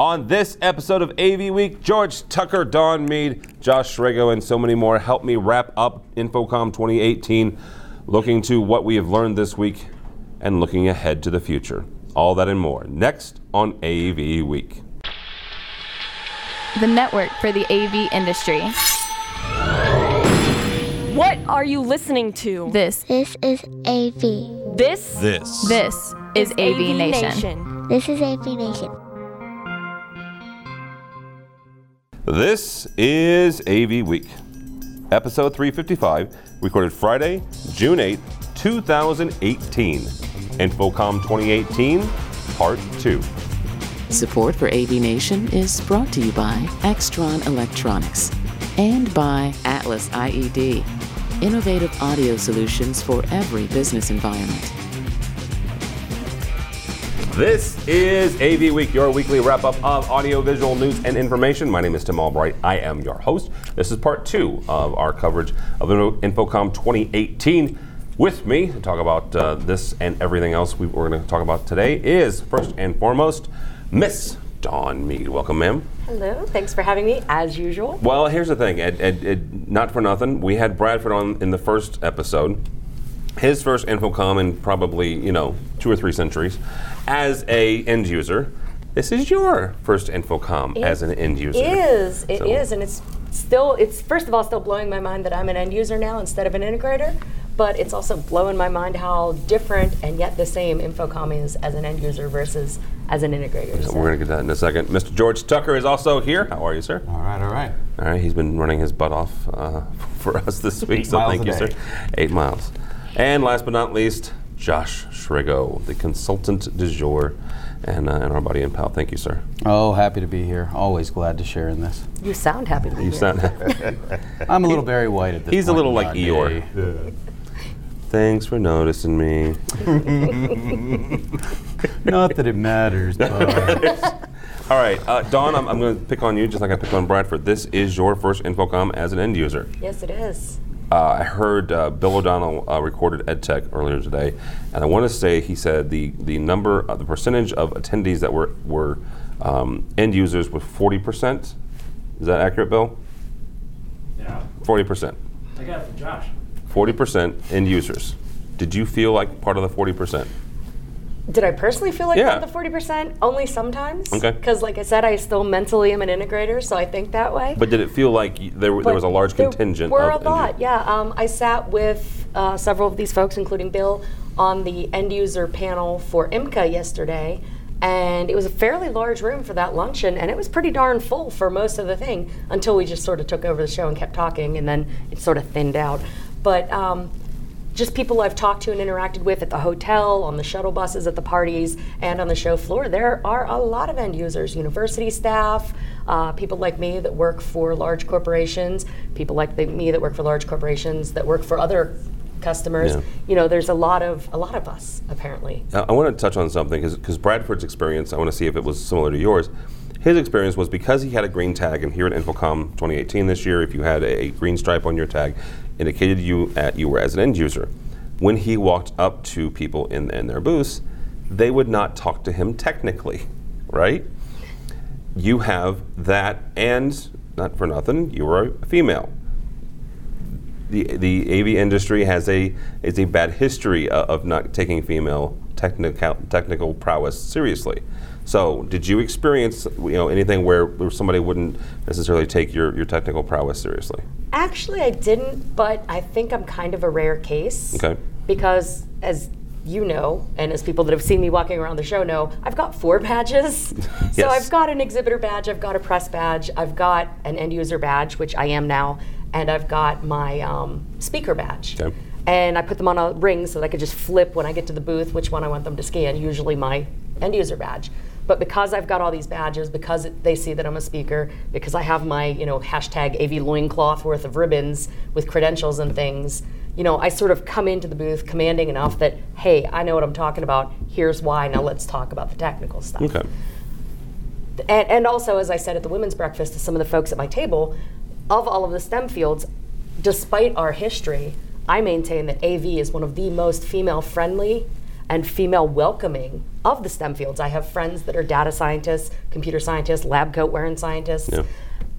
On this episode of AV Week, George Tucker, Dawn Mead, Josh Srago, and so many more help me wrap up InfoComm 2018, looking to what we have learned this week and looking ahead to the future. All that and more next on AV Week. the network for the AV industry. What are you listening to? This, This is AV. This This. this is AV, Nation. This is AV Nation. This is AV Week, episode 355, recorded Friday, June 8, 2018. InfoComm 2018, part 2. Support for AV Nation is brought to you by Extron Electronics and by Atlas IED, innovative audio solutions for every business environment. This is AV Week, your weekly wrap up of audiovisual news and information. My name is Tim Albright. I am your host. This is part two of our coverage of InfoComm 2018. With me to talk about uh, this and everything else we, we're going to talk about today is first and foremost Miss Dawn Mead. Welcome, ma'am. Hello, thanks for having me as usual. Well, here's the thing. Ed, Ed, Ed, not for nothing, we had Bradford on in the first episode. His first InfoComm in probably you know two or three centuries, as a end user. This is your first InfoComm as an end user. It is, it is, So- and it's still, it's first of all still blowing my mind that I'm an end user now instead of an integrator, but it's also blowing my mind how different and yet the same InfoComm is as an end user versus as an integrator. So we're going to get that in a second. Mr. George Tucker is also here. How are you, sir? All right, all right. All right, he's been running his butt off uh, for us this week, Eight so miles thank a you, day. sir. Eight miles. And last but not least, Josh Srago, the consultant du jour, and, uh, and our buddy and pal. Thank you, sir. Oh, happy to be here. Always glad to share in this. you sound happy to be You here. sound. Happy. I'm a little Barry White at this He's a little like Eeyore. day. Thanks for noticing me. Not that it matters, but All right, uh, Dawn, I'm, I'm going to pick on you just like I picked on Bradford. This is your first InfoComm as an end user. Yes, it is. Uh, I heard uh, Bill O'Donnell uh, recorded EdTech earlier today, and I want to say he said the the number, uh, the percentage of attendees that were were um, end users was 40 percent. Is that accurate, Bill? Yeah, 40 percent. I got it from Josh. 40 percent end users. Did you feel like part of the 40 percent? Did I personally feel like Yeah. The 40%? Only sometimes. Okay. Because, like I said, I still mentally am an integrator, so I think that way. But did it feel like there, there was a large there contingent? Were of a lot, end- yeah. Um, I sat with uh, several of these folks, including Bill, on the end user panel for IMCCA yesterday, and it was a fairly large room for that luncheon, and it was pretty darn full for most of the thing until we just sort of took over the show and kept talking, and then it sort of thinned out. But um, just people I've talked to and interacted with at the hotel, on the shuttle buses, at the parties, and on the show floor, there are a lot of end users, university staff, uh, people like me that work for large corporations, people like the, me that work for large corporations that work for other customers. Yeah. You know, there's a lot of a lot of us apparently. I, I want to touch on something because Bradford's experience, I want to see if it was similar to yours. His experience was because he had a green tag, and here at InfoComm 2018 this year, if you had a green stripe on your tag, indicated you at you were as an end user. When he walked up to people in, in their booths, they would not talk to him technically, right? You have that, and not for nothing, you are a female the the AV industry has a is a bad history of, of not taking female technical technical prowess seriously. So, did you experience you know anything where, where somebody wouldn't necessarily take your, your technical prowess seriously? Actually, I didn't, but I think I'm kind of a rare case. Okay. Because as you know, and as people that have seen me walking around the show know, I've got four badges. Yes. So I've got an exhibitor badge, I've got a press badge, I've got an end user badge, which I am now, and I've got my um, speaker badge. Okay. And I put them on a ring so that I could just flip when I get to the booth which one I want them to scan, usually my end user badge. But because I've got all these badges, because it, they see that I'm a speaker, because I have my, you know, hashtag AV loincloth worth of ribbons with credentials and things, you know, I sort of come into the booth commanding enough that, hey, I know what I'm talking about. Here's why. Now let's talk about the technical stuff. Okay. And, and also, as I said at the women's breakfast to some of the folks at my table, of all of the STEM fields, despite our history, I maintain that AV is one of the most female friendly and female welcoming of the STEM fields. I have friends that are data scientists, computer scientists, lab coat wearing scientists. Yeah.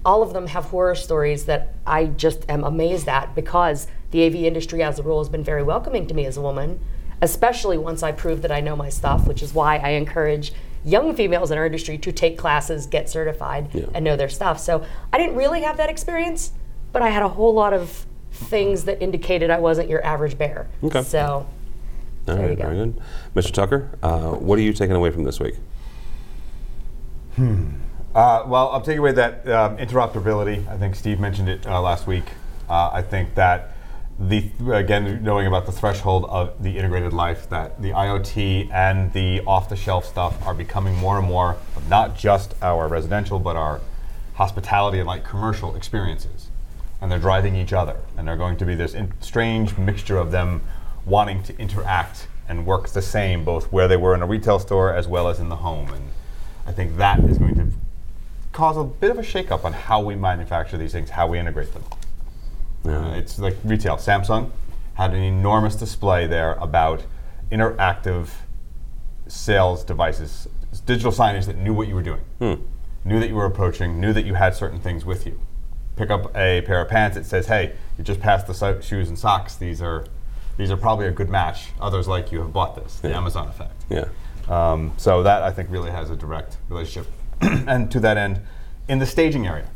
All of them have horror stories that I just am amazed at because the AV industry, as a rule, has been very welcoming to me as a woman, especially once I prove that I know my stuff, which is why I encourage young females in our industry to take classes, get certified, Yeah. and know their stuff. So I didn't really have that experience, but I had a whole lot of things that indicated I wasn't your average bear. Okay. So All There you go. very good. Mr. Tucker, uh, what are you taking away from this week? Uh, well, I'll take away that um, interoperability. I think Steve mentioned it uh, last week. Uh, I think that the again knowing about the threshold of the integrated life, that the IoT and the off-the-shelf stuff are becoming more and more not just our residential, but our hospitality and like commercial experiences, and they're driving each other, and they're going to be this in- strange mixture of them wanting to interact and work the same, both where they were in a retail store as well as in the home, and I think that is going to cause a bit of a shakeup on how we manufacture these things, how we integrate them. Uh, it's like retail. Samsung had an enormous display there about interactive sales devices, digital signage that knew what you were doing, knew that you were approaching, knew that you had certain things with you. Pick up a pair of pants. It says, "Hey, you just passed the so- shoes and socks. These are these are probably a good match. Others like you have bought this." The Amazon effect. Yeah. Um, so that I think really has a direct relationship. and to that end, in the staging area,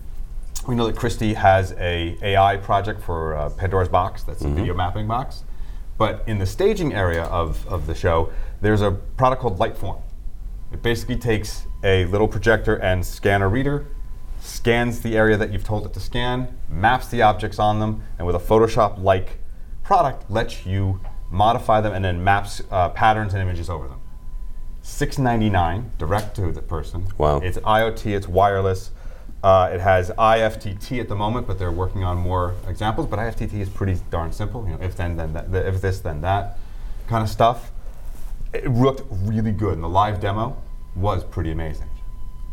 we know that Christie has a AI project for uh, Pandora's Box. That's a video mapping box. But in the staging area of, of the show, there's a product called Lightform. It basically takes a little projector and scanner reader, scans the area that you've told it to scan, maps the objects on them, and with a Photoshop-like product, lets you modify them and then maps uh, patterns and images over them. 699 direct to the person. Wow. It's IoT, it's wireless. Uh, it has IFTTT at the moment, but they're working on more examples. But IFTTT is pretty darn simple. You know, if then then that, if this then that, kind of stuff. It looked really good, and the live demo was pretty amazing.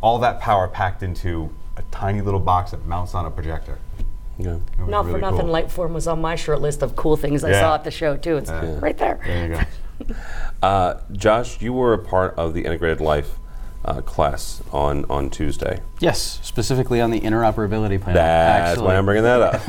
All that power packed into a tiny little box that mounts on a projector. Yeah. Not really for nothing, cool. Lightform was on my short list of cool things I saw at the show too. It's Yeah. right there. There you go. Uh, Josh, you were a part of the Integrated Life uh, class on, on Tuesday. Yes, specifically on the interoperability panel. That's Actually, why I'm bringing that up.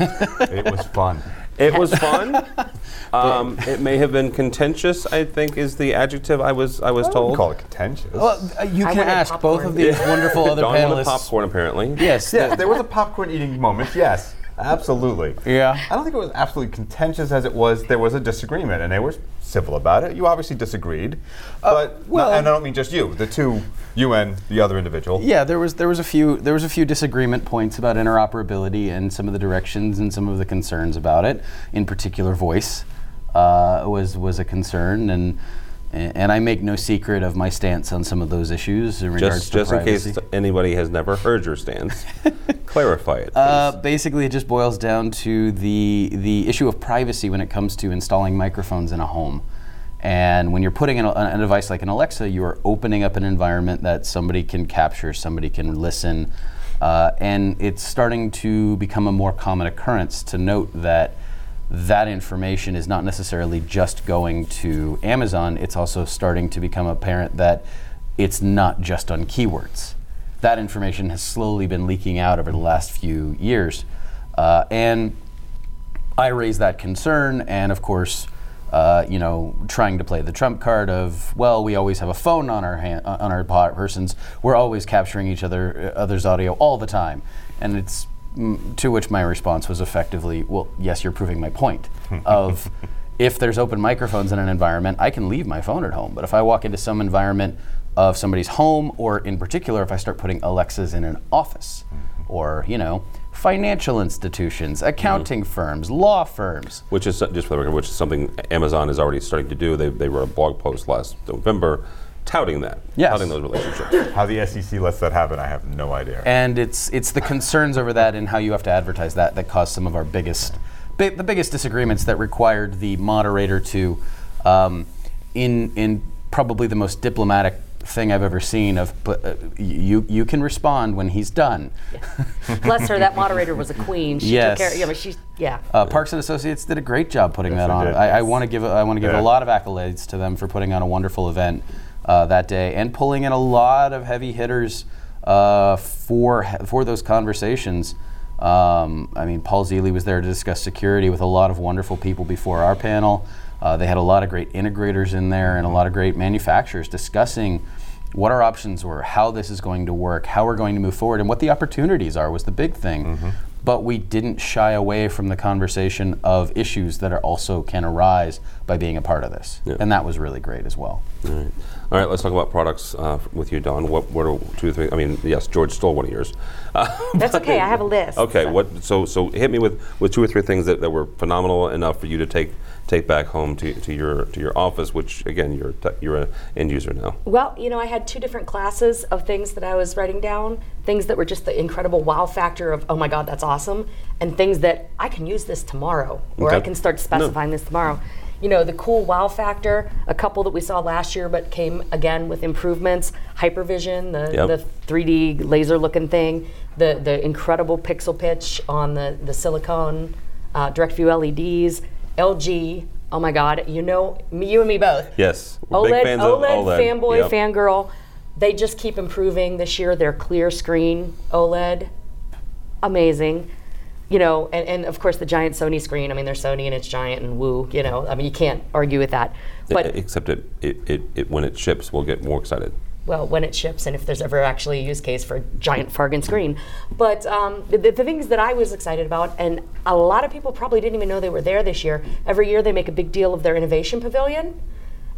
it was fun. It was fun. Um, it may have been contentious. I think is the adjective I was I was I told. call it contentious. Well, uh, you I can wanted ask both of these wonderful other Dawn panelists. wanted popcorn apparently. Yes. yes, there was a popcorn eating moment. Yes, absolutely. Yeah. I don't think it was absolutely contentious as it was. There was a disagreement, and they were civil about it. You obviously disagreed, but well- and I don't mean just you. The two, you and the other individual. Yeah, there was there was a few there was a few disagreement points about interoperability and some of the directions and some of the concerns about it. In particular, voice uh, was was a concern, and and I make no secret of my stance on some of those issues in regards Just to just in case anybody has never heard your stance, clarify it. Uh, basically, it just boils down to the the issue of privacy when it comes to installing microphones in a home. And when you're putting in a, a device like an Alexa, you are opening up an environment that somebody can capture, somebody can listen, uh, and it's starting to become a more common occurrence to note that that information is not necessarily just going to Amazon. It's also starting to become apparent that it's not just on keywords that information has slowly been leaking out over the last few years. Uh, and I raised that concern, and of course, uh, you know, trying to play the trump card of, well, we always have a phone on our hand, on our persons. We're always capturing each other uh, other's audio all the time, and it's mm, to which my response was effectively, well, yes, you're proving my point. of if there's open microphones in an environment, I can leave my phone at home. But if I walk into some environment of somebody's home, or in particular, if I start putting Alexas in an office, or you know, financial institutions, accounting firms, law firms. which is just for the record, which is something Amazon is already starting to do. They, they wrote a blog post last November touting that, Yes. touting those relationships. How the SEC lets that happen, I have no idea. And it's it's the concerns over that and how you have to advertise that that caused some of our biggest, bi- the biggest disagreements that required the moderator to, um, in in probably the most diplomatic thing I've ever seen. Of but uh, you you can respond when he's done. Bless her, that moderator was a queen. She Yes. took care. Yeah, but she's yeah. Uh, Parks and Associates did a great job putting Yes, that on. did. I, I want to give a, I want to give Yeah. a lot of accolades to them for putting on a wonderful event uh, that day and pulling in a lot of heavy hitters uh, for for those conversations. Um, I mean, Paul Zealy was there to discuss security with a lot of wonderful people before our panel. Uh, they had a lot of great integrators in there and a lot of great manufacturers discussing what our options were, how this is going to work, how we're going to move forward, and what the opportunities are was the big thing. But we didn't shy away from the conversation of issues that are also can arise by being a part of this, Yeah. and that was really great as well. All right. All right, let's talk about products uh, with you, Dawn. What, what are two or three? I mean, yes, George stole one of yours. Uh, That's okay. I have a list. Okay, So- what? So, so hit me with, with two or three things that, that were phenomenal enough for you to take take back home to, to your to your office. Which again, you're te- you're an end user now. Well, you know, I had two different classes of things that I was writing down. Things that were just the incredible wow factor of, oh my God, that's awesome. And things that I can use this tomorrow, or I can start specifying this tomorrow. You know, the cool wow factor, a couple that we saw last year but came again with improvements Hypervision, the, Yep. the 3D laser looking thing, the, the incredible pixel pitch on the, the silicone, uh, direct view LEDs, LG. Oh my God, you know, me, you and me both. Yes, we're OLED, OLED, of OLED. fanboy, Yep. fangirl. They just keep improving this year. Their clear screen OLED, amazing. You know, and, and of course the giant Sony screen. I mean, they're Sony and it's giant and woo. You know, I mean, you can't argue with that. But E- except it, it, it, it when it ships, we'll get more excited. well, when it ships and if there's ever actually a use case for a giant Fargan screen. But um, the, the things that I was excited about, and a lot of people probably didn't even know they were there this year. Every year they make a big deal of their innovation pavilion.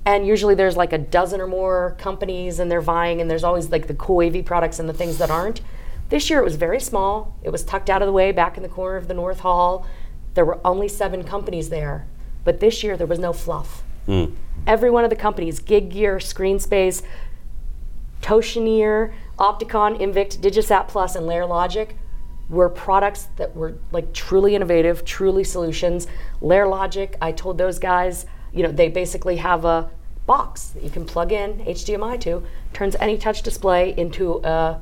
And usually there's like a dozen or more companies and they're vying, and there's always like the cool AV products and the things that aren't. This year it was very small. It was tucked out of the way back in the corner of the North Hall. There were only seven companies there. But this year there was no fluff. Hmm. Every one of the companies, Gig Gear, Screen Space, Toshineer, Opticon, Invict, Digisat Plus, and Layer Logic were products that were like truly innovative, truly solutions. Layer Logic, I told those guys, you know, they basically have a box that you can plug in HDMI to, turns any touch display into a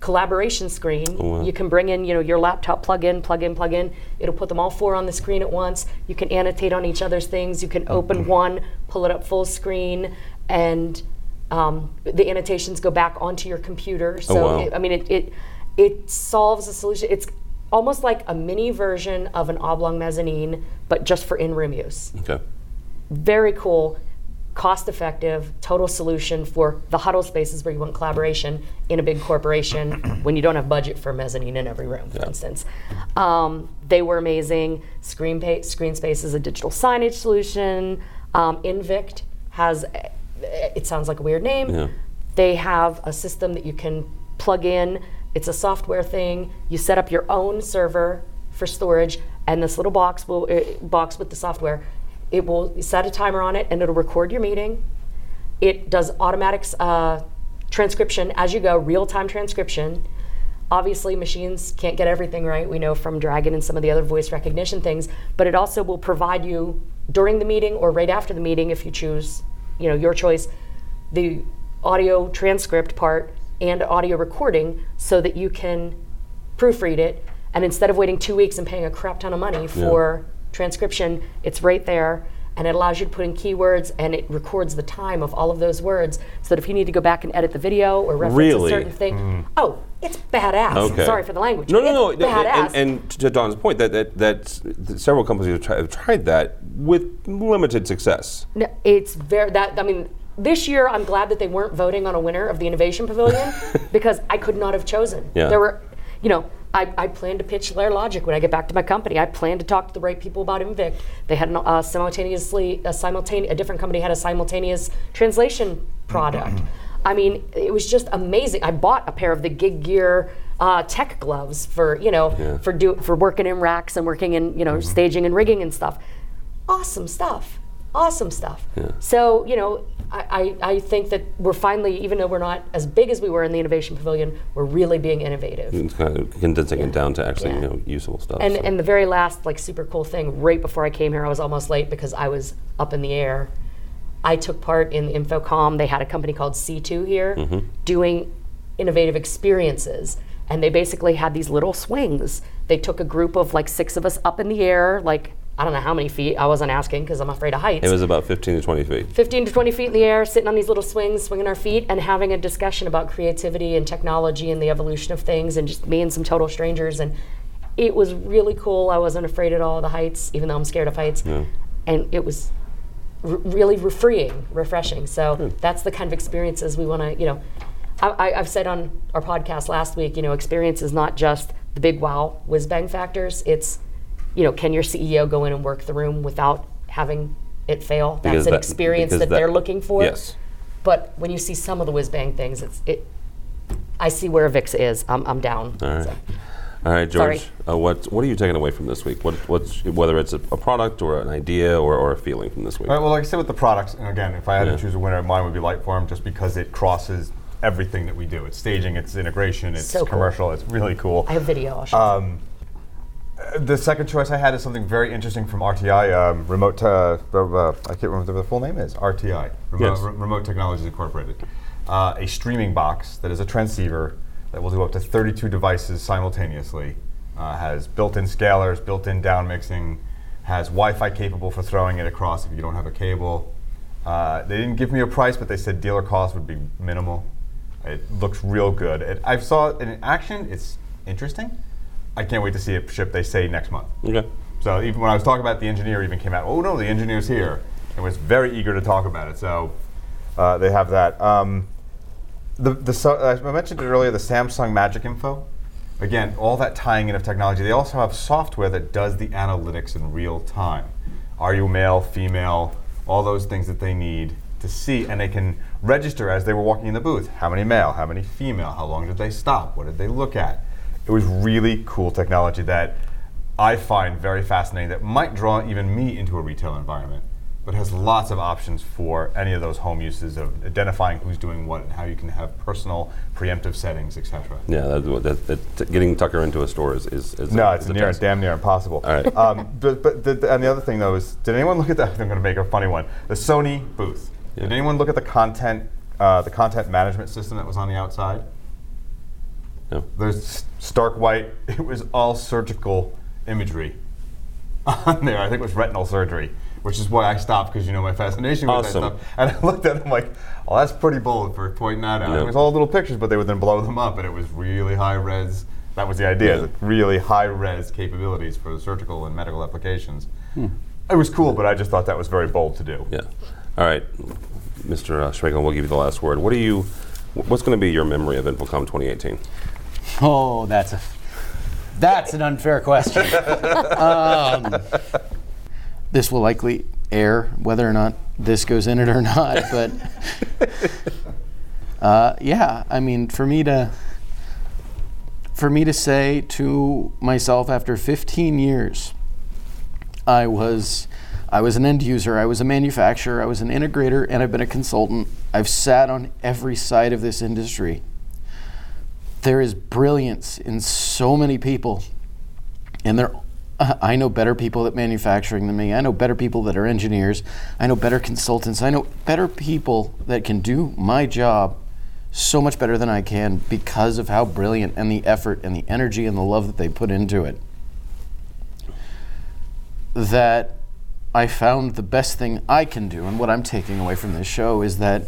collaboration screen. wow. You can bring in, you know, your laptop plug in, plug in, plug in. It'll put them all four on the screen at once. You can annotate on each other's things. You can open one, pull it up full screen, and um, the annotations go back onto your computer. So wow. it, I mean, it, it it solves a solution. It's almost like a mini version of an oblong mezzanine, but just for in-room use Okay. very cool, cost effective, total solution for the huddle spaces where you want collaboration in a big corporation when you don't have budget for mezzanine in every room, for instance. Um, they were amazing. Screen, pa- screen Space is a digital signage solution. Um, Invict has, it sounds like a weird name. Yeah. They have a system that you can plug in. It's a software thing. You set up your own server for storage, and this little box will uh, box with the software. It will set a timer on it, and it'll record your meeting. It does automatic uh, transcription as you go, real-time transcription. Obviously, machines can't get everything right. We know from Dragon and some of the other voice recognition things, but it also will provide you during the meeting or right after the meeting if you choose, you know, your choice, the audio transcript part and audio recording so that you can proofread it. And instead of waiting two weeks and paying a crap ton of money for transcription, it's right there and it allows you to put in keywords and it records the time of all of those words so that if you need to go back and edit the video or reference Really? a certain thing, hmm. oh, it's badass. Okay. Sorry for the language. No, no, no. it's and- badass. And, and to Dawn's point, that that, that several companies have, tri- have tried that with limited success. No, it's very that. I mean, this year I'm glad that they weren't voting on a winner of the Innovation Pavilion because I could not have chosen. Yeah. There were, you know, I, I plan to pitch Layer Logic when I get back to my company. I plan to talk to the right people about Invict. They had an, uh, simultaneously a simultaneous a different company had a simultaneous translation product. I mean, it was just amazing. I bought a pair of the Gig Gear uh, tech gloves for you know Yeah. for do for working in racks and working in you know staging and rigging and stuff awesome stuff. Awesome stuff. So, you know, I, I, think that we're finally, even though we're not as big as we were in the Innovation Pavilion, we're really being innovative. It's kind of condensing it down to actually, you know, usable stuff. And, so. and the very last, like, super cool thing, right before I came here, I was almost late because I was up in the air. I took part in InfoComm. They had a company called C2 here Mm-hmm. doing innovative experiences. And they basically had these little swings. They took a group of like six of us up in the air, like, I don't know how many feet. I wasn't asking because I'm afraid of heights. It was about 15 to 20 feet. 15 to 20 feet in the air, sitting on these little swings, swinging our feet, and having a discussion about creativity and technology and the evolution of things, and just me and some total strangers. And it was really cool. I wasn't afraid at all of the heights, even though I'm scared of heights. And it was r- really re- freeing, refreshing. So that's the kind of experiences we want to, you know. I, I, I've said on our podcast last week, you know, experience is not just the big wow whiz bang factors. It's, you know, can your CEO go in and work the room without having it fail? That's Because an that- experience that, that- they're looking for. Yes. But when you see some of the whiz bang things, it's it. I see where VIX is. I'm, I'm down. All right. So. All right, George. Sorry. Uh, what What are you taking away from this week? What What's whether it's a, a product or an idea or, or a feeling from this week? All right, well, like I said with the products, and again, if I had Yeah. to choose a winner, mine would be Lightform just because it crosses everything that we do. It's staging, it's integration, it's So cool. commercial, it's really cool. I have video. I'll show Um, the second choice I had is something very interesting from RTI, um, remote. Uh, uh, I can't remember what the full name is. RTI, Remote, Yes. Re- remote Technologies Incorporated. Uh, a streaming box that is a transceiver that will do up to 32 devices simultaneously. Uh, has built-in scalers, built-in down mixing, has Wi-Fi capable for throwing it across if you don't have a cable. Uh, they didn't give me a price, but they said dealer cost would be minimal. It looks real good. It, I saw it in action. It's interesting. I can't wait to see it ship. They say next month. okay. So even when I was talking about it, the engineer, even came out. Oh no, the engineer's here, and was very eager to talk about it. So uh, they have that. Um, the, the so- uh, I mentioned it earlier. The Samsung Magic Info. Again, all that tying in of technology. They also have software that does the analytics in real time. Are you male, female? All those things that they need to see, and they can register as they were walking in the booth. How many male? How many female? How long did they stop? What did they look at? It was really cool technology that I find very fascinating that might draw even me into a retail environment, but has lots of options for any of those home uses of identifying who's doing what and how you can have personal preemptive settings, etc. Yeah, that, that, that, getting Tucker into a store is is, is No, a, it's is near, damn near impossible. All right. Um, but but the, the- and the other thing though is, did anyone look at that? I'm going to make a funny one. The Sony booth. Did anyone look at the content, uh, the content management system that was on the outside? No. There's stark white. It was all surgical imagery on there. I think it was retinal surgery, which is why I stopped because you know my fascination with Awesome. that stuff. And I looked at it, I'm like, oh, that's pretty bold for pointing that out. Yeah. It was all little pictures, but they would then blow them up, and it was really high res. That was the idea. Yeah. Really high res capabilities for surgical and medical applications. Hmm. It was cool, but I just thought that was very bold to do. Yeah. All right, Mr. Uh, Schmegel, we'll give you the last word. What do you? What's going to be your memory of InfoComm 2018? Oh, that's a that's an unfair question. um, this will likely air whether or not this goes in it or not, but uh, yeah, I mean, for me to for me to say to myself after 15 years, I was I was an end user, I was a manufacturer, I was an integrator, and I've been a consultant. I've sat on every side of this industry there is brilliance in so many people. And there i know better people at manufacturing than me. I know better people that are engineers. I know better consultants. I know better people that can do my job so much better than i can because of how brilliant and the effort and the energy and the love that they put into it. That i found the best thing i can do and what i'm taking away from this show is that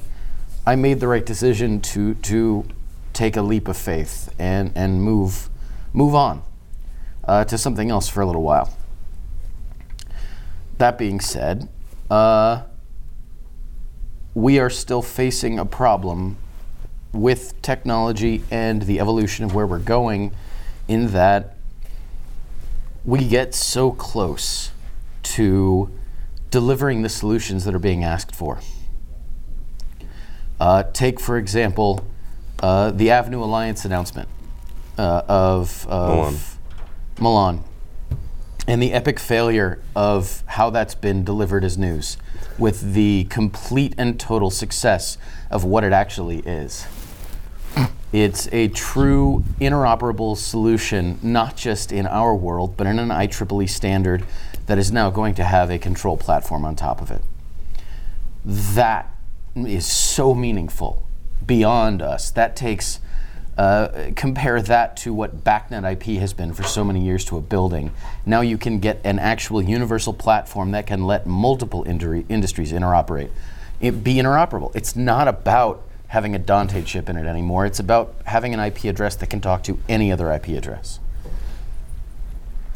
i made the right decision to to take a leap of faith and, and move, move on uh, to something else for a little while. That being said, uh, we are still facing a problem with technology and the evolution of where we're going, in that we get so close to delivering the solutions that are being asked for. Uh, take, for example, uh, the Avnu Alliance announcement uh, of, of Milan. and the epic failure of how that's been delivered as news with the complete and total success of what it actually is. It's a true interoperable solution, not just in our world, but in an IEEE standard that is now going to have a control platform on top of it. that is so meaningful beyond us. That takes uh, compare that to what BACnet IP has been for so many years to a building. Now you can get an actual universal platform that can let multiple industries interoperate, it be interoperable. It's not about having a Dante chip in it anymore. It's about having an IP address that can talk to any other IP address.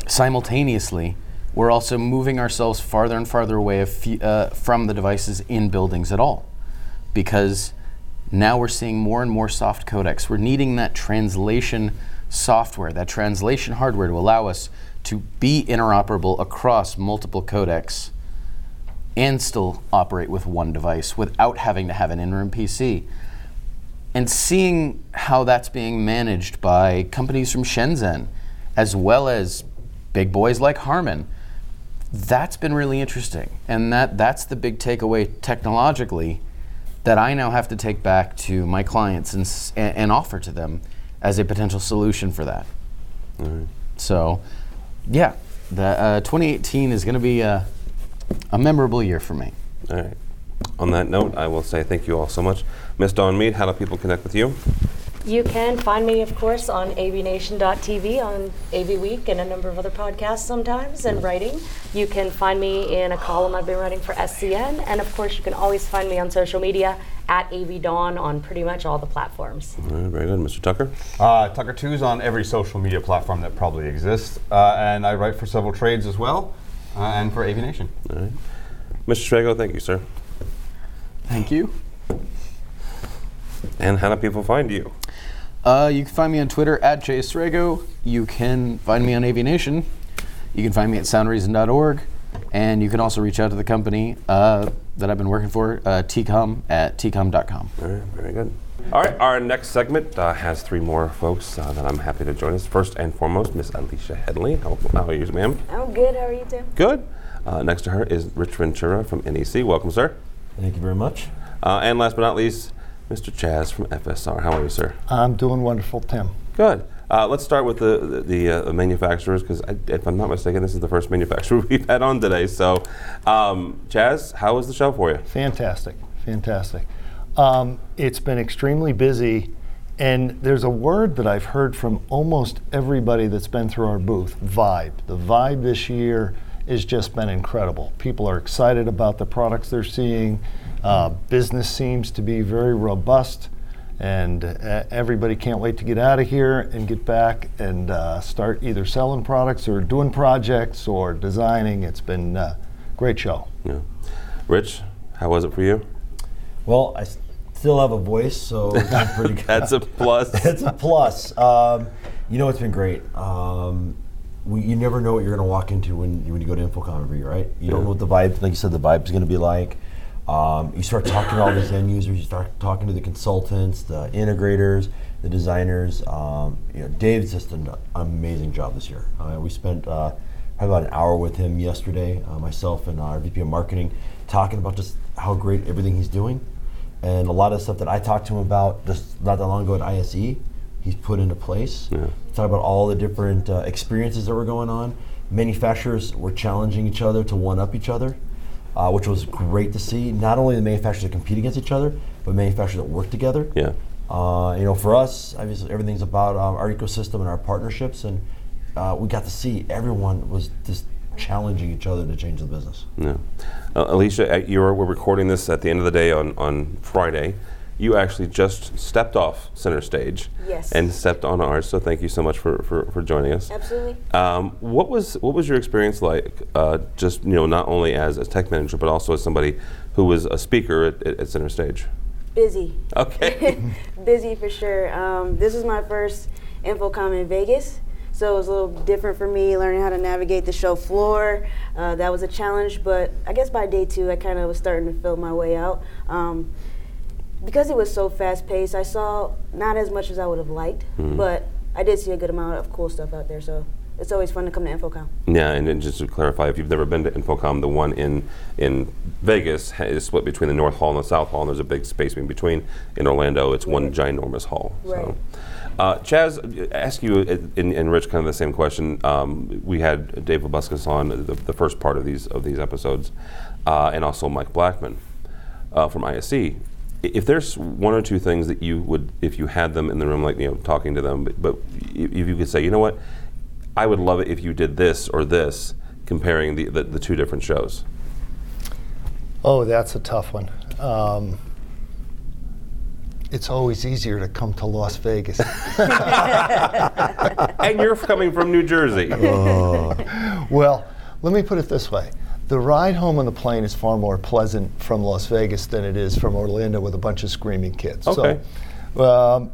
Simultaneously, we're also moving ourselves farther and farther away fe- uh, from the devices in buildings at all because now we're seeing more and more soft codecs. We're needing that translation software, that translation hardware to allow us to be interoperable across multiple codecs and still operate with one device without having to have an in-room PC. And seeing how that's being managed by companies from Shenzhen, as well as big boys like Harman, that's been really interesting. And that, that's the big takeaway technologically that I now have to take back to my clients and, s- and, offer to them as a potential solution for that. So, yeah, the, uh, 2018 is going to be a, a memorable year for me. All right. On that note, I will say thank you all so much. Miss Dawn Mead, how do people connect with you? You can find me, of course, on avnation.tv on AV Week and a number of other podcasts sometimes and writing. You can find me in a column I've been writing for SCN. And of course, you can always find me on social media at AVDawn on pretty much all the platforms. All right, very good. Mr. Tucker? Uh, Tucker 2 is on every social media platform that probably exists. Uh, and I write for several trades as well uh, and for AV Nation. All right. Mr. Srago, thank you, sir. Thank you. And how do people find you? Uh, you can find me on Twitter at jsrago. You can find me on AV Nation. You can find me at soundreason.org. And you can also reach out to the company uh, that I've been working for, uh, TEECOM, at teecom.com. All right, very good. All right, our next segment uh, has three more folks uh, that I'm happy to join us. First and foremost, Miss Alesia Hendley. How, how are you, ma'am? I'm good. How are you, Tim? Good. Uh, next to her is Rich Ventura from NEC. Welcome, sir. Thank you very much. Uh, and last but not least, Mr. Chaz from FSR. How are you, sir? I'm doing wonderful, Tim. Good. Uh, let's start with the the, the uh, manufacturers because if I'm not mistaken, this is the first manufacturer we've had on today. So, um, Chaz, how was the show for you? Fantastic, fantastic. Um, it's been extremely busy, and there's a word that I've heard from almost everybody that's been through our booth vibe. The vibe this year has just been incredible. People are excited about the products they're seeing. Uh, business seems to be very robust, and uh, everybody can't wait to get out of here and get back and uh, start either selling products or doing projects or designing. It's been a great show. Yeah. Rich, how was it for you? Well, I s- still have a voice, so it's pretty good. That's a plus. That's a plus. Um, you know, it's been great. Um, we, you never know what you're going to walk into when, when you go to InfoComm every year, right? You don't know what the vibe, like you said, the vibe's going to be like. Um, you start talking to all these end users, you start talking to the consultants, the integrators, the designers. Um, you know, Dave's just done an amazing job this year. Uh, we spent uh, probably about an hour with him yesterday, uh, myself and our VP of marketing, talking about just how great everything he's doing. And a lot of stuff that I talked to him about just not that long ago at ISE, he's put into place. Yeah. Talk about all the different uh, experiences that were going on. Manufacturers were challenging each other to one up each other, uh, which was great to see. Not only the manufacturers that compete against each other, but manufacturers that work together. Yeah. Uh, you know, for us, obviously everything's about um, our ecosystem and our partnerships, and uh, we got to see everyone was just challenging each other to change the business. Yeah. Uh, Alesia, uh, you were, we're recording this at the end of the day on, on Friday. You actually just stepped off center stage Yes. and stepped on ours. So thank you so much for, for, for joining us. Absolutely. Um, what was what was your experience like? Uh, just you know, not only as a tech manager, but also as somebody who was a speaker at, at, at center stage. Busy. Okay. Busy for sure. Um, this is my first InfoComm in Vegas. So it was a little different for me, learning how to navigate the show floor. Uh, that was a challenge, but I guess by day two, I kind of was starting to feel my way out. Um, because it was so fast paced, I saw not as much as I would have liked, but I did see a good amount of cool stuff out there. So it's always fun to come to InfoComm. Yeah, and, then just to clarify, if you've never been to InfoComm, the one in in Vegas is split between the North Hall and the South Hall, and there's a big space in between. In Orlando, it's one ginormous hall. Right. So, uh, Chaz, ask you uh, and, and Rich kind of the same question. Um, we had Dave Labuskes on the, the first part of these of these episodes, uh, and also Mike Blackman. uh, from ISE. If there's one or two things that you would, if you had them in the room, like you know, talking to them, but, but if you could say, you know what, I would love it if you did this or this, comparing the, the, the two different shows. Oh, that's a tough one. Um, it's always easier to come to Las Vegas. and you're coming from New Jersey. well, let me put it this way. The ride home on the plane is far more pleasant from Las Vegas than it is from Orlando with a bunch of screaming kids. Okay. So, um,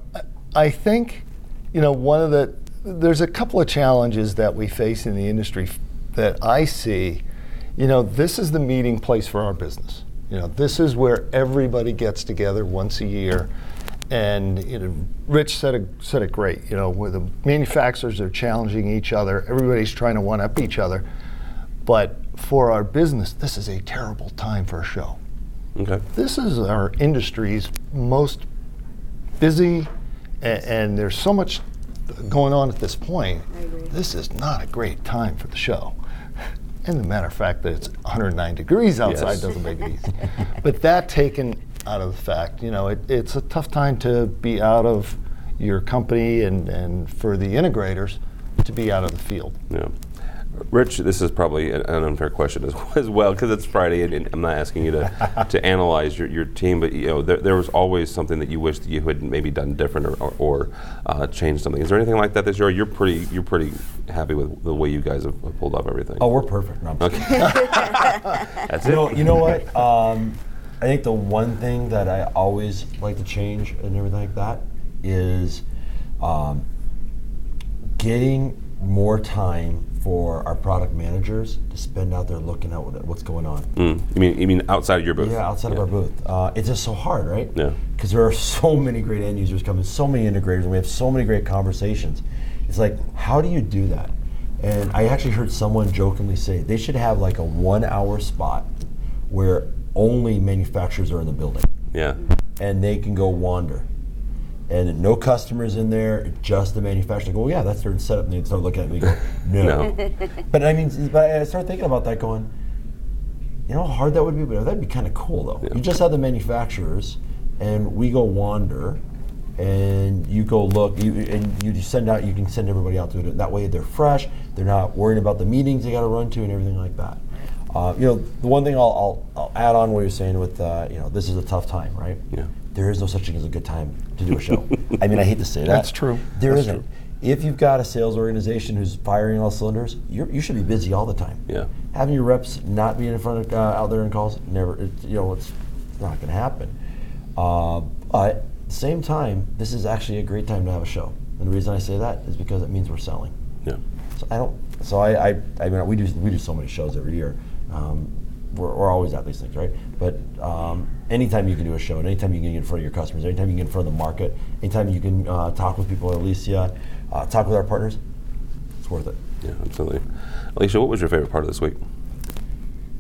I think, you know, one of the, there's a couple of challenges that we face in the industry that I see. You know, this is the meeting place for our business. You know, this is where everybody gets together once a year. And you know, Rich said it, said it great. You know, where the manufacturers are challenging each other, everybody's trying to one up each other. But for our business, this is a terrible time for a show. Okay. This is our industry's most busy, and, and there's so much going on at this point. This is not a great time for the show. And the matter of fact that it's 109 degrees outside Yes. doesn't make it easy. but that taken out of the fact, you know, it, it's a tough time to be out of your company and, and for the integrators to be out of the field. Yeah. Rich, this is probably an an unfair question as, as well because it's Friday, and, and I'm not asking you to, to analyze your, your team, but you know there, there was always something that you wish that you had maybe done different or, or, or uh, changed something. Is there anything like that this year? You're pretty you're pretty happy with the way you guys have, have pulled off everything. Oh, we're perfect. No, Okay. That's you it. know, you know what? Um, I think the one thing that I always like to change and everything like that is um, getting more time for our product managers to spend out there looking at what, what's going on. Mm. You mean you mean outside of your booth? Yeah, outside of our booth. Uh, it's just so hard, right? Yeah. Because there are so many great end users coming, so many integrators, and we have so many great conversations. It's like, how do you do that? And I actually heard someone jokingly say they should have like a one hour spot where only manufacturers are in the building Yeah. and they can go wander. And no customers in there, just the manufacturer. Go, well, yeah, that's their setup. And they start looking at me go, no. No. but I mean, but I start thinking about that going, you know how hard that would be? But that'd be kind of cool though. Yeah. You just have the manufacturers and we go wander and you go look you, and you just send out, you can send everybody out to it. That way they're fresh, they're not worrying about the meetings they got to run to and everything like that. Uh, you know, the one thing I'll, I'll, I'll add on what you're saying with, uh, you know, this is a tough time, right? Yeah. There is no such thing as a good time to do a show. I mean, I hate to say that. That's true. There That's not true. If you've got a sales organization who's firing all cylinders, you're, you should be busy all the time. Yeah. Having your reps not being in front of uh, out there in calls, never. It, you know, it's not going to happen. Uh, but at the same time, this is actually a great time to have a show. And the reason I say that is because it means we're selling. Yeah. So I don't. So I, I, I mean, we do we do so many shows every year. Um, we're, we're always at these things, right? But um, anytime you can do a show, and anytime you can get in front of your customers, anytime you can get in front of the market, anytime you can uh, talk with people at Alesia, uh, talk with our partners, it's worth it. Yeah. Absolutely. Alesia, what was your favorite part of this week?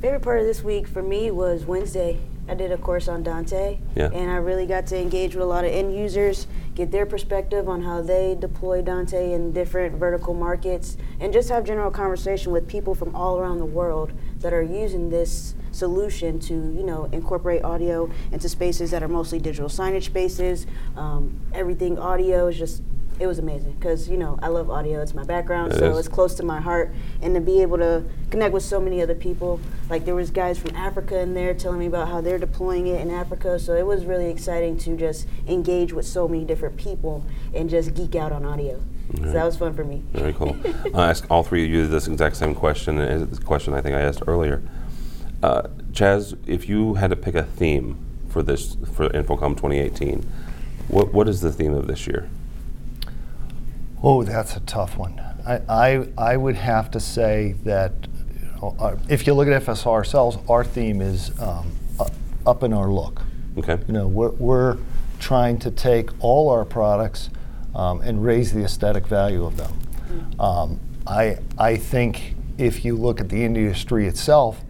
Favorite part of this week for me was Wednesday. I did a course on Dante, Yeah. and I really got to engage with a lot of end users, get their perspective on how they deploy Dante in different vertical markets, and just have general conversation with people from all around the world that are using this solution to, you know, incorporate audio into spaces that are mostly digital signage spaces. Um, everything audio is just it was amazing because you know I love audio. It's my background, It so is. it's close to my heart. And to be able to connect with so many other people, like there was guys from Africa in there telling me about how they're deploying it in Africa. So it was really exciting to just engage with so many different people and just geek out on audio. So that was fun for me. Very cool. I ask all three of you this exact same question as the question I think I asked earlier. Uh, Chaz, if you had to pick a theme for this for InfoComm 2018, what what is the theme of this year? Oh, that's a tough one. I, I, I would have to say that you know, our, if you look at FSR ourselves, our theme is um, up in our look. Okay. You know, we're, we're trying to take all our products um, and raise the aesthetic value of them. Um, I, I think if you look at the industry itself,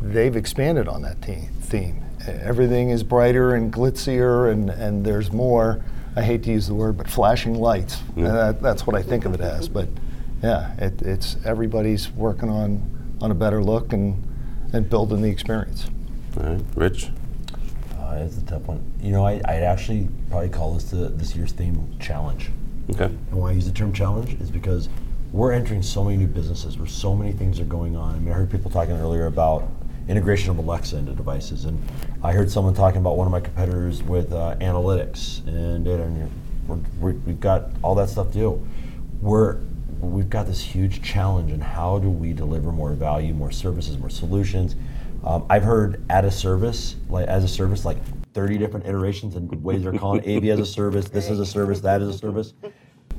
they've expanded on that te- theme. Everything is brighter and glitzier, and, and there's more. I hate to use the word, but flashing lights. And that, that's what I think of it as. But yeah, it, it's everybody's working on, on a better look and, and building the experience. All right, Rich. Uh, it's a tough one. You know, I, I'd actually probably call this the, this year's theme challenge. Okay. And why I use the term challenge is because we're entering so many new businesses where so many things are going on. I mean, I heard people talking earlier about integration of Alexa into devices, and I heard someone talking about one of my competitors with uh, analytics and data. And we're, we're, we've got all that stuff to do. We're we've got this huge challenge in how do we deliver more value, more services, more solutions. Um, I've heard at a service, like as a service, like 30 different iterations and ways they're calling it. AV as a service, this is a service, that is a service.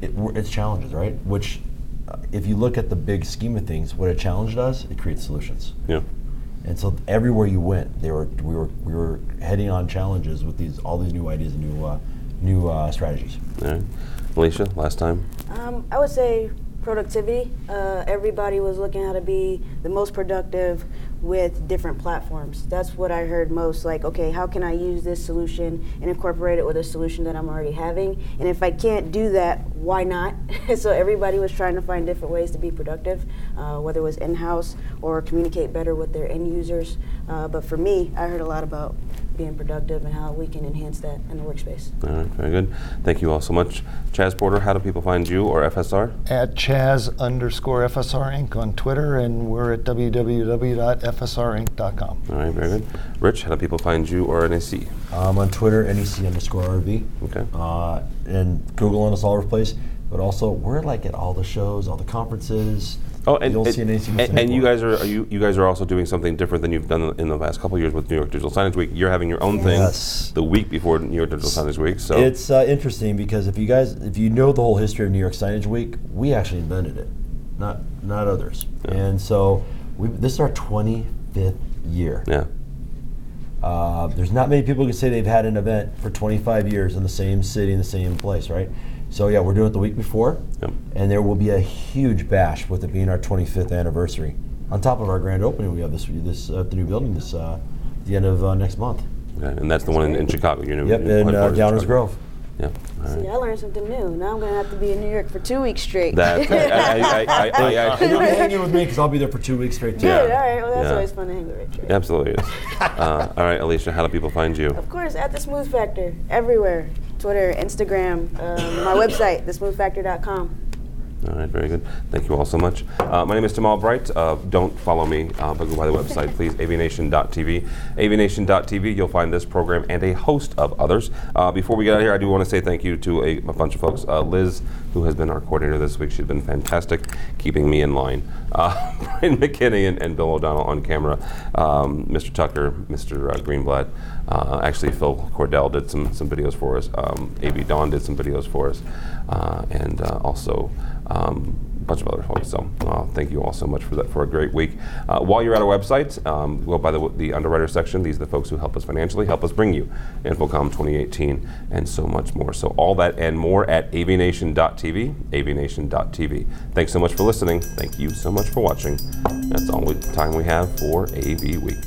It, it's challenges, right? Which, uh, if you look at the big scheme of things, what a challenge does, it creates solutions. Yeah. And so everywhere you went, they were we were we were heading on challenges with these all these new ideas and new uh, new uh, strategies. All right. Alesia, last time. Um, I would say productivity. Uh, everybody was looking how to be the most productive with different platforms. That's what I heard most. Like, okay, how can I use this solution and incorporate it with a solution that I'm already having? And if I can't do that, why not? so everybody was trying to find different ways to be productive, uh, whether it was in-house or communicate better with their end users. Uh, but for me, I heard a lot about being productive and how we can enhance that in the workspace. All right, very good. Thank you all so much. Chaz Porter, how do people find you or FSR? At Chaz underscore FSR Inc. on Twitter, and we're at www.fsrinc.com. All right, very good. Rich, how do people find you or NEC? Um, on Twitter, NEC underscore RV. Okay. Uh, and Google on us all over the place. But also, we're like at all the shows, all the conferences. Oh, and, You'll and, see an and, and you guys are, are you, you guys are also doing something different than you've done in the last couple years with New York Digital Signage Week. You're having your own Yes. thing the week before New York Digital Signage Week. So It's uh, interesting because if you guys, if you know the whole history of New York Signage Week, we actually invented it, not not others. And so we, this is our 25th year. yeah, Uh, there's not many people who can say they've had an event for 25 years in the same city in the same place, right? So yeah, we're doing it the week before, Yep. and there will be a huge bash with it being our 25th anniversary. On top of our grand opening, we have this this uh, the new building this uh, the end of uh, next month. okay. and that's the one in, in Chicago. Your new, Yep, in uh, Downers Chicago. Grove. Yeah. All See. I learned something new. Now I'm going to have to be in New York for two weeks straight. That I, I, I, I, I, And you'll be I, hanging with me because I'll be there for two weeks straight too. Yeah. Good. All right. Well, that's Yeah. always fun to hang with Richard. absolutely is. Uh, all right, Alesia, how do people find you? Of course, at the Smooth Factor, everywhere. Twitter, Instagram, um, my website, thesmoothfactor.com. All right, very good. Thank you all so much. Uh, my name is Tim Albright. Uh, don't follow me, uh, but go by the website, please, avnation.tv. AVNation.tv, you'll find this program and a host of others. Uh, before we get out of here, I do want to say thank you to a, a bunch of folks. Uh, Liz, who has been our coordinator this week, she's been fantastic, keeping me in line. Uh, Brian McKinney and, and Bill O'Donnell on camera. Um, Mr. Tucker, Mr. Greenblatt. Uh, actually, Phil Cordell did some, some videos for us. Um, A.B. Dawn did some videos for us. Uh, and uh, also, um, a bunch of other folks. So uh, thank you all so much for that for a great week. Uh, while you're at our website, um, go by the, the underwriter section. These are the folks who help us financially, help us bring you InfoComm 2018 and so much more. So all that and more at avnation.tv, avnation.tv. Thanks so much for listening. Thank you so much for watching. That's all the time we have for AV Week.